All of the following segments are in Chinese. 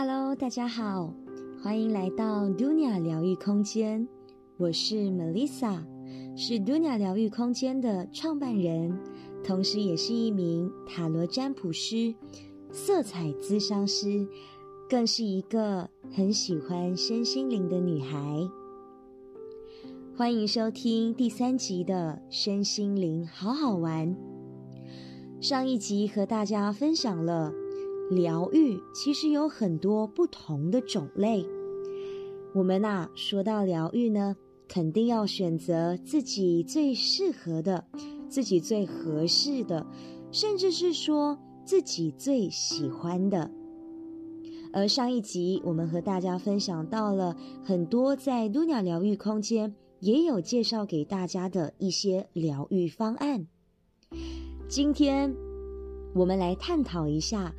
Hello，大家好，欢迎来到 Dunia 疗愈空间。我是 Melissa，是 Dunia 疗愈空间的创办人，同时也是一名塔罗占卜师、色彩咨商师，更是一个很喜欢身心灵的女孩。欢迎收听第三集的身心灵好好玩。上一集和大家分享了。疗愈其实有很多不同的种类。我们呐，说到疗愈呢，肯定要选择自己最适合的、自己最合适的，甚至是说自己最喜欢的。而上一集我们和大家分享到了很多在露鸟疗愈空间也有介绍给大家的一些疗愈方案。今天我们来探讨一下。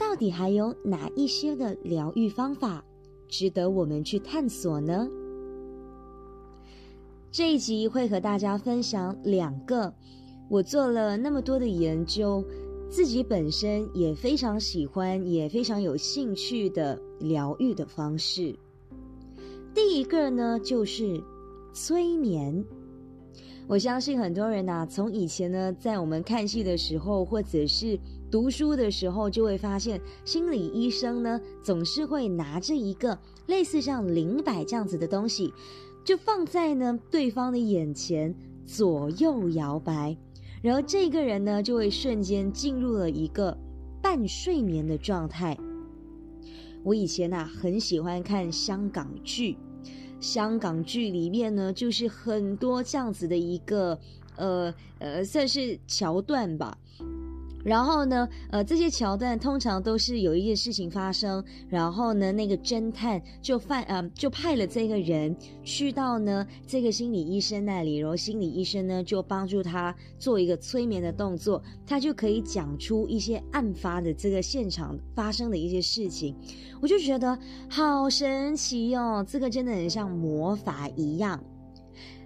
到底还有哪一些的疗愈方法值得我们去探索呢？这一集会和大家分享两个我做了那么多的研究，自己本身也非常喜欢、也非常有兴趣的疗愈的方式。第一个呢，就是催眠。我相信很多人呐，从以前呢，在我们看戏的时候，或者是读书的时候就会发现，心理医生呢总是会拿着一个类似像灵摆这样子的东西，就放在呢对方的眼前左右摇摆，然后这个人呢就会瞬间进入了一个半睡眠的状态。我以前呐很喜欢看香港剧，香港剧里面呢就是很多这样子的一个呃呃算是桥段吧。然后呢，呃，这些桥段通常都是有一件事情发生，然后呢，那个侦探就犯呃，就派了这个人去到呢这个心理医生那里，然后心理医生呢就帮助他做一个催眠的动作，他就可以讲出一些案发的这个现场发生的一些事情，我就觉得好神奇哦，这个真的很像魔法一样。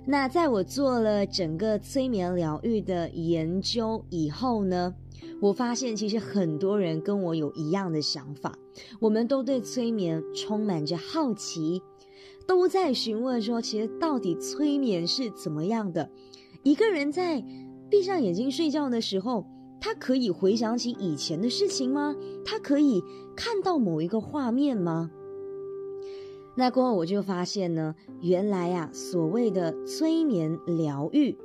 那在我做了整个催眠疗愈的研究以后呢？我发现，其实很多人跟我有一样的想法，我们都对催眠充满着好奇，都在询问说，其实到底催眠是怎么样的？一个人在闭上眼睛睡觉的时候，他可以回想起以前的事情吗？他可以看到某一个画面吗？那过后我就发现呢，原来啊，所谓的催眠疗愈。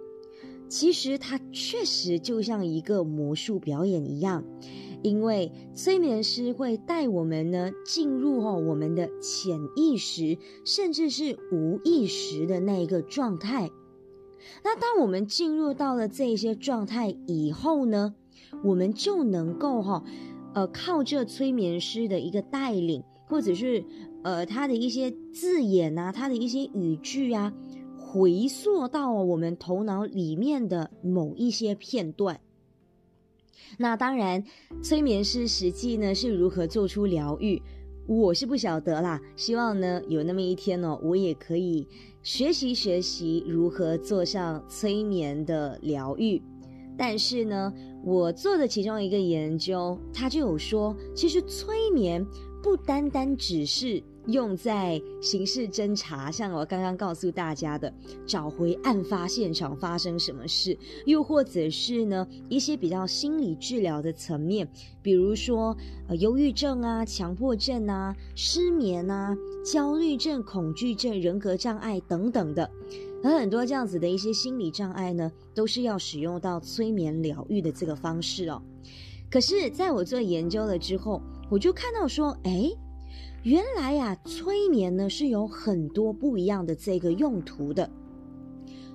其实它确实就像一个魔术表演一样，因为催眠师会带我们呢进入哦我们的潜意识，甚至是无意识的那一个状态。那当我们进入到了这些状态以后呢，我们就能够哈，呃，靠这催眠师的一个带领，或者是呃他的一些字眼啊，他的一些语句啊。回溯到我们头脑里面的某一些片段。那当然，催眠师实际呢是如何做出疗愈，我是不晓得啦。希望呢有那么一天呢，我也可以学习学习如何做上催眠的疗愈。但是呢，我做的其中一个研究，他就有说，其实催眠不单单只是。用在刑事侦查，像我刚刚告诉大家的，找回案发现场发生什么事，又或者是呢一些比较心理治疗的层面，比如说呃忧郁症啊、强迫症啊、失眠啊、焦虑症、恐惧症、人格障碍等等的，而很多这样子的一些心理障碍呢，都是要使用到催眠疗愈的这个方式哦。可是，在我做研究了之后，我就看到说，哎。原来呀，催眠呢是有很多不一样的这个用途的。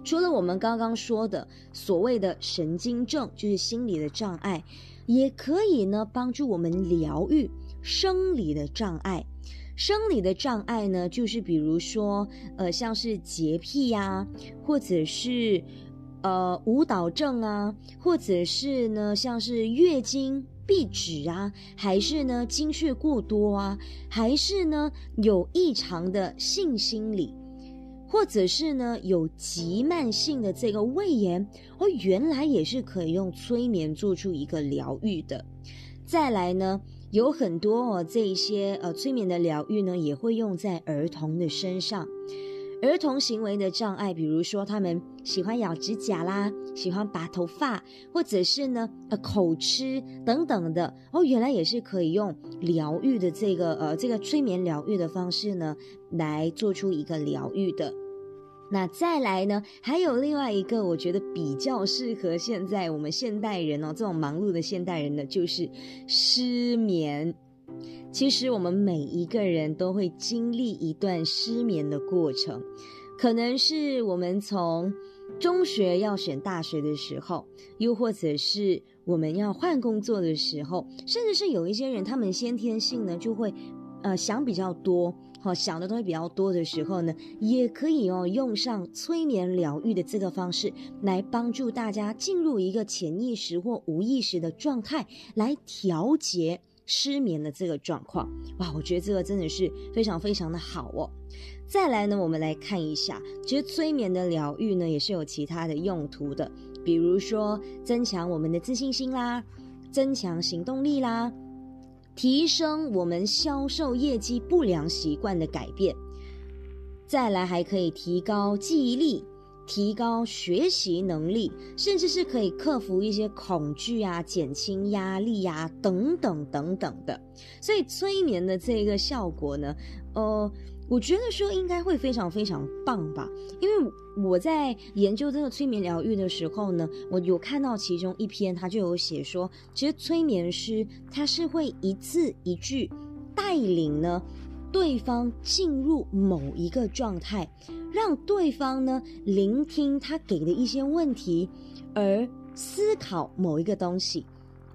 除了我们刚刚说的所谓的神经症，就是心理的障碍，也可以呢帮助我们疗愈生理的障碍。生理的障碍呢，就是比如说，呃，像是洁癖呀，或者是呃舞蹈症啊，或者是呢像是月经。壁纸啊，还是呢精血过多啊，还是呢有异常的性心理，或者是呢有急慢性的这个胃炎，哦，原来也是可以用催眠做出一个疗愈的。再来呢，有很多哦，这一些呃催眠的疗愈呢，也会用在儿童的身上。儿童行为的障碍，比如说他们喜欢咬指甲啦，喜欢拔头发，或者是呢呃口吃等等的哦，原来也是可以用疗愈的这个呃这个催眠疗愈的方式呢，来做出一个疗愈的。那再来呢，还有另外一个，我觉得比较适合现在我们现代人哦，这种忙碌的现代人呢，就是失眠。其实我们每一个人都会经历一段失眠的过程，可能是我们从中学要选大学的时候，又或者是我们要换工作的时候，甚至是有一些人他们先天性呢就会呃想比较多，好想的东西比较多的时候呢，也可以哦用上催眠疗愈的这个方式来帮助大家进入一个潜意识或无意识的状态，来调节。失眠的这个状况，哇，我觉得这个真的是非常非常的好哦。再来呢，我们来看一下，其实催眠的疗愈呢，也是有其他的用途的，比如说增强我们的自信心啦，增强行动力啦，提升我们销售业绩不良习惯的改变，再来还可以提高记忆力。提高学习能力，甚至是可以克服一些恐惧啊、减轻压力啊等等等等的。所以催眠的这个效果呢，呃，我觉得说应该会非常非常棒吧。因为我在研究这个催眠疗愈的时候呢，我有看到其中一篇，他就有写说，其实催眠师他是会一字一句带领呢。对方进入某一个状态，让对方呢聆听他给的一些问题，而思考某一个东西。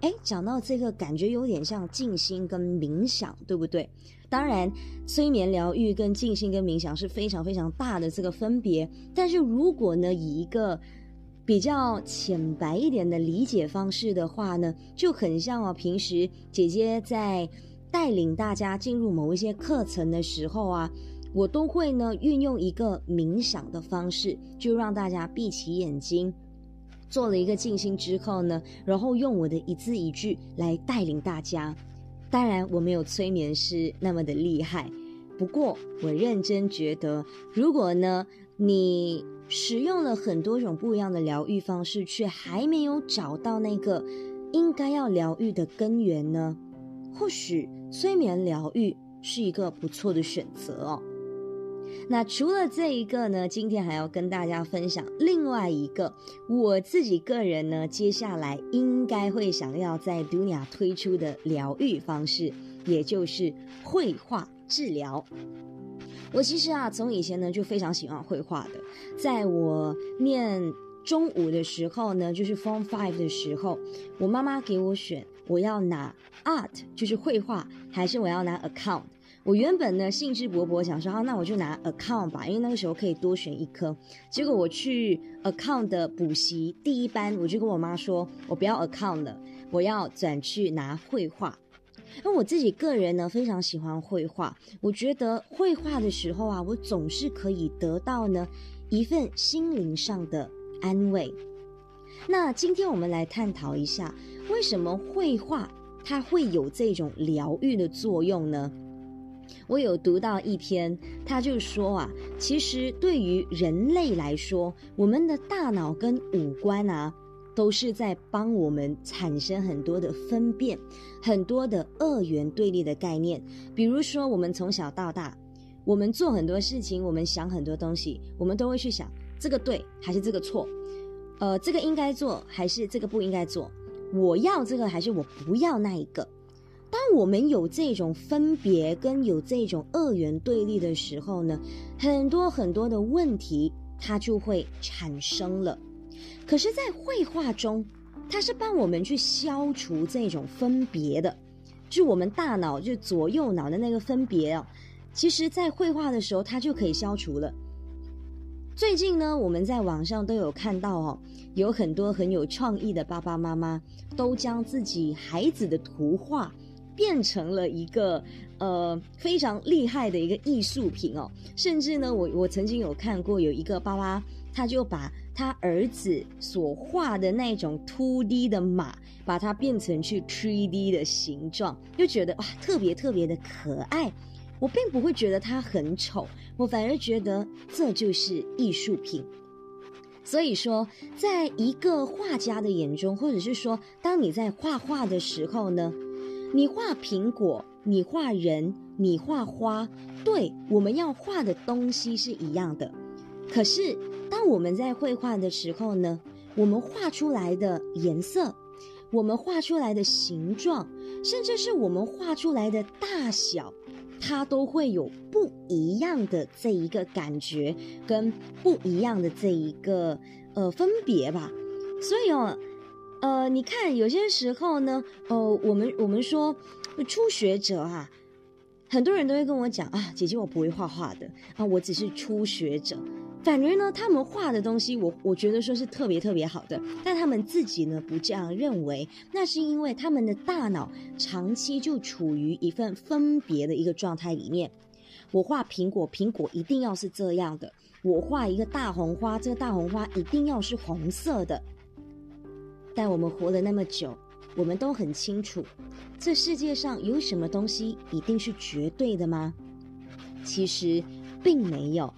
哎，讲到这个，感觉有点像静心跟冥想，对不对？当然，催眠疗愈跟静心跟冥想是非常非常大的这个分别。但是如果呢，以一个比较浅白一点的理解方式的话呢，就很像哦，平时姐姐在。带领大家进入某一些课程的时候啊，我都会呢运用一个冥想的方式，就让大家闭起眼睛，做了一个静心之后呢，然后用我的一字一句来带领大家。当然，我没有催眠师那么的厉害，不过我认真觉得，如果呢你使用了很多种不一样的疗愈方式，却还没有找到那个应该要疗愈的根源呢？或许催眠疗愈是一个不错的选择哦。那除了这一个呢，今天还要跟大家分享另外一个我自己个人呢，接下来应该会想要在 Dunia 推出的疗愈方式，也就是绘画治疗。我其实啊，从以前呢就非常喜欢绘画的，在我念中午的时候呢，就是 Form Five 的时候，我妈妈给我选。我要拿 art 就是绘画，还是我要拿 account？我原本呢兴致勃勃想说，啊，那我就拿 account 吧，因为那个时候可以多选一科。结果我去 account 的补习第一班，我就跟我妈说，我不要 account 了，我要转去拿绘画。那我自己个人呢非常喜欢绘画，我觉得绘画的时候啊，我总是可以得到呢一份心灵上的安慰。那今天我们来探讨一下。为什么绘画它会有这种疗愈的作用呢？我有读到一篇，他就说啊，其实对于人类来说，我们的大脑跟五官啊，都是在帮我们产生很多的分辨，很多的二元对立的概念。比如说，我们从小到大，我们做很多事情，我们想很多东西，我们都会去想这个对还是这个错，呃，这个应该做还是这个不应该做。我要这个还是我不要那一个？当我们有这种分别跟有这种二元对立的时候呢，很多很多的问题它就会产生了。可是，在绘画中，它是帮我们去消除这种分别的，就我们大脑就左右脑的那个分别哦，其实在绘画的时候，它就可以消除了。最近呢，我们在网上都有看到哦，有很多很有创意的爸爸妈妈都将自己孩子的图画变成了一个呃非常厉害的一个艺术品哦。甚至呢，我我曾经有看过有一个爸爸，他就把他儿子所画的那种 two D 的马，把它变成去 ted 的形状，就觉得哇，特别特别的可爱。我并不会觉得它很丑，我反而觉得这就是艺术品。所以说，在一个画家的眼中，或者是说，当你在画画的时候呢，你画苹果，你画人，你画花，对，我们要画的东西是一样的。可是，当我们在绘画的时候呢，我们画出来的颜色，我们画出来的形状，甚至是我们画出来的大小。它都会有不一样的这一个感觉，跟不一样的这一个呃分别吧。所以哦，呃，你看有些时候呢，呃，我们我们说初学者啊，很多人都会跟我讲啊，姐姐我不会画画的啊，我只是初学者。反而呢，他们画的东西，我我觉得说是特别特别好的，但他们自己呢不这样认为，那是因为他们的大脑长期就处于一份分别的一个状态里面。我画苹果，苹果一定要是这样的；我画一个大红花，这个大红花一定要是红色的。但我们活了那么久，我们都很清楚，这世界上有什么东西一定是绝对的吗？其实并没有。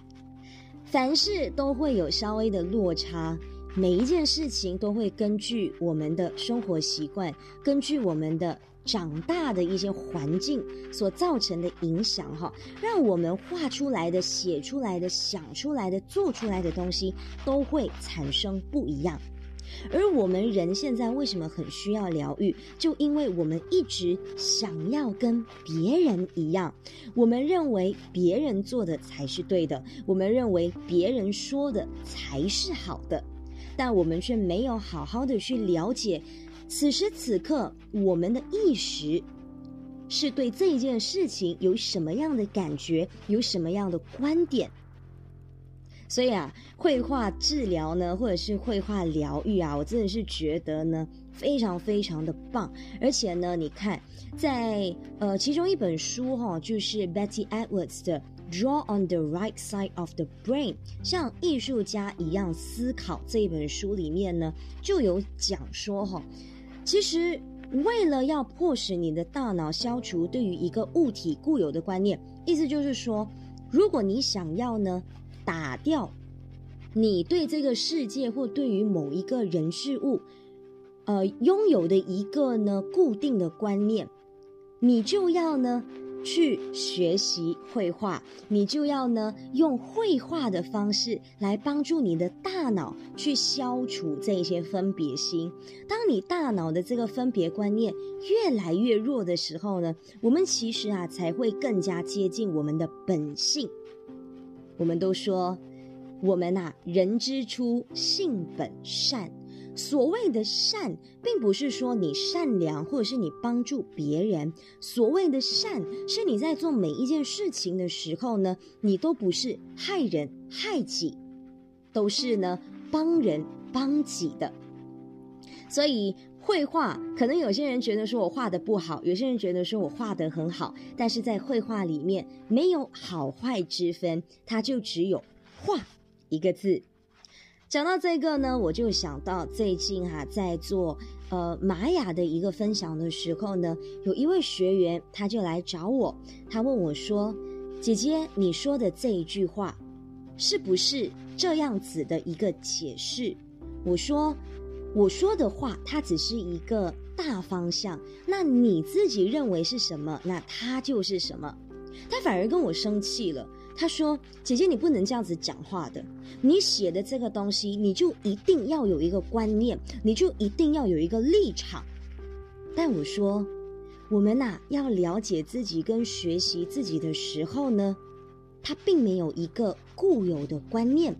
凡事都会有稍微的落差，每一件事情都会根据我们的生活习惯，根据我们的长大的一些环境所造成的影响，哈，让我们画出来的、写出来的、想出来的、做出来的东西都会产生不一样。而我们人现在为什么很需要疗愈？就因为我们一直想要跟别人一样，我们认为别人做的才是对的，我们认为别人说的才是好的，但我们却没有好好的去了解，此时此刻我们的意识是对这件事情有什么样的感觉，有什么样的观点。所以啊，绘画治疗呢，或者是绘画疗愈啊，我真的是觉得呢，非常非常的棒。而且呢，你看，在呃其中一本书哈，就是 Betty Edwards 的《Draw on the Right Side of the Brain》，像艺术家一样思考这一本书里面呢，就有讲说哈，其实为了要迫使你的大脑消除对于一个物体固有的观念，意思就是说，如果你想要呢。打掉你对这个世界或对于某一个人事物，呃，拥有的一个呢固定的观念，你就要呢去学习绘画，你就要呢用绘画的方式来帮助你的大脑去消除这些分别心。当你大脑的这个分别观念越来越弱的时候呢，我们其实啊才会更加接近我们的本性。我们都说，我们呐，人之初，性本善。所谓的善，并不是说你善良，或者是你帮助别人。所谓的善，是你在做每一件事情的时候呢，你都不是害人害己，都是呢帮人帮己的。所以。绘画可能有些人觉得说我画的不好，有些人觉得说我画的很好，但是在绘画里面没有好坏之分，它就只有画一个字。讲到这个呢，我就想到最近哈在做呃玛雅的一个分享的时候呢，有一位学员他就来找我，他问我说：“姐姐，你说的这一句话是不是这样子的一个解释？”我说。我说的话，它只是一个大方向。那你自己认为是什么？那它就是什么。他反而跟我生气了。他说：“姐姐，你不能这样子讲话的。你写的这个东西，你就一定要有一个观念，你就一定要有一个立场。”但我说，我们呐，要了解自己跟学习自己的时候呢，他并没有一个固有的观念，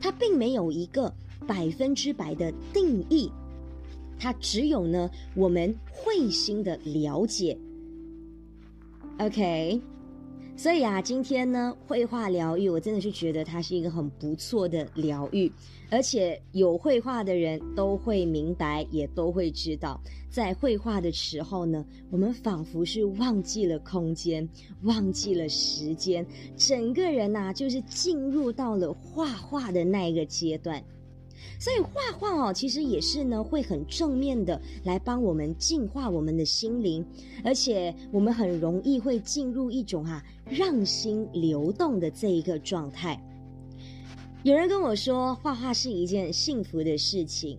他并没有一个。百分之百的定义，它只有呢我们会心的了解。OK，所以啊，今天呢绘画疗愈，我真的是觉得它是一个很不错的疗愈，而且有绘画的人都会明白，也都会知道，在绘画的时候呢，我们仿佛是忘记了空间，忘记了时间，整个人呐就是进入到了画画的那一个阶段。所以画画哦，其实也是呢，会很正面的来帮我们净化我们的心灵，而且我们很容易会进入一种哈让心流动的这一个状态。有人跟我说，画画是一件幸福的事情，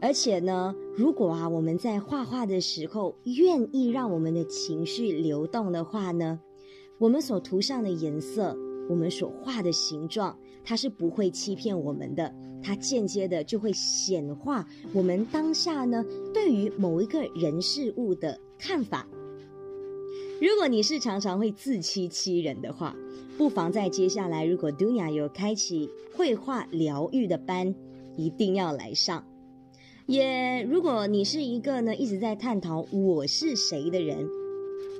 而且呢，如果啊我们在画画的时候愿意让我们的情绪流动的话呢，我们所涂上的颜色，我们所画的形状，它是不会欺骗我们的，它间接的就会显化我们当下呢对于某一个人事物的看法。如果你是常常会自欺欺人的话，不妨在接下来，如果 Dunya 有开启绘画疗愈的班，一定要来上。也如果你是一个呢一直在探讨我是谁的人，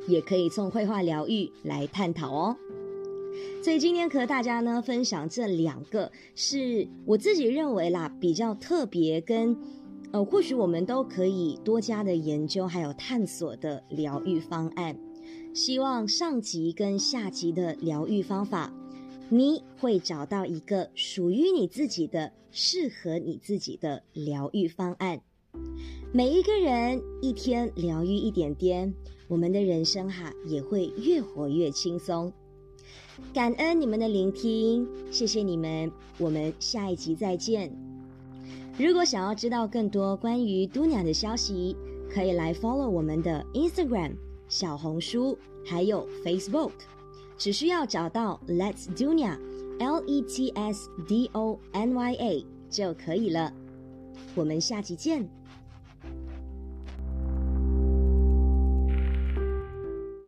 也可以从绘画疗愈来探讨哦。所以今天和大家呢分享这两个，是我自己认为啦比较特别，跟呃或许我们都可以多加的研究还有探索的疗愈方案。希望上集跟下集的疗愈方法，你会找到一个属于你自己的、适合你自己的疗愈方案。每一个人一天疗愈一点点，我们的人生哈也会越活越轻松。感恩你们的聆听，谢谢你们，我们下一集再见。如果想要知道更多关于嘟娘的消息，可以来 follow 我们的 Instagram。小红书还有 Facebook，只需要找到 Let's Dunya，L E T S D O N Y A 就可以了。我们下期见。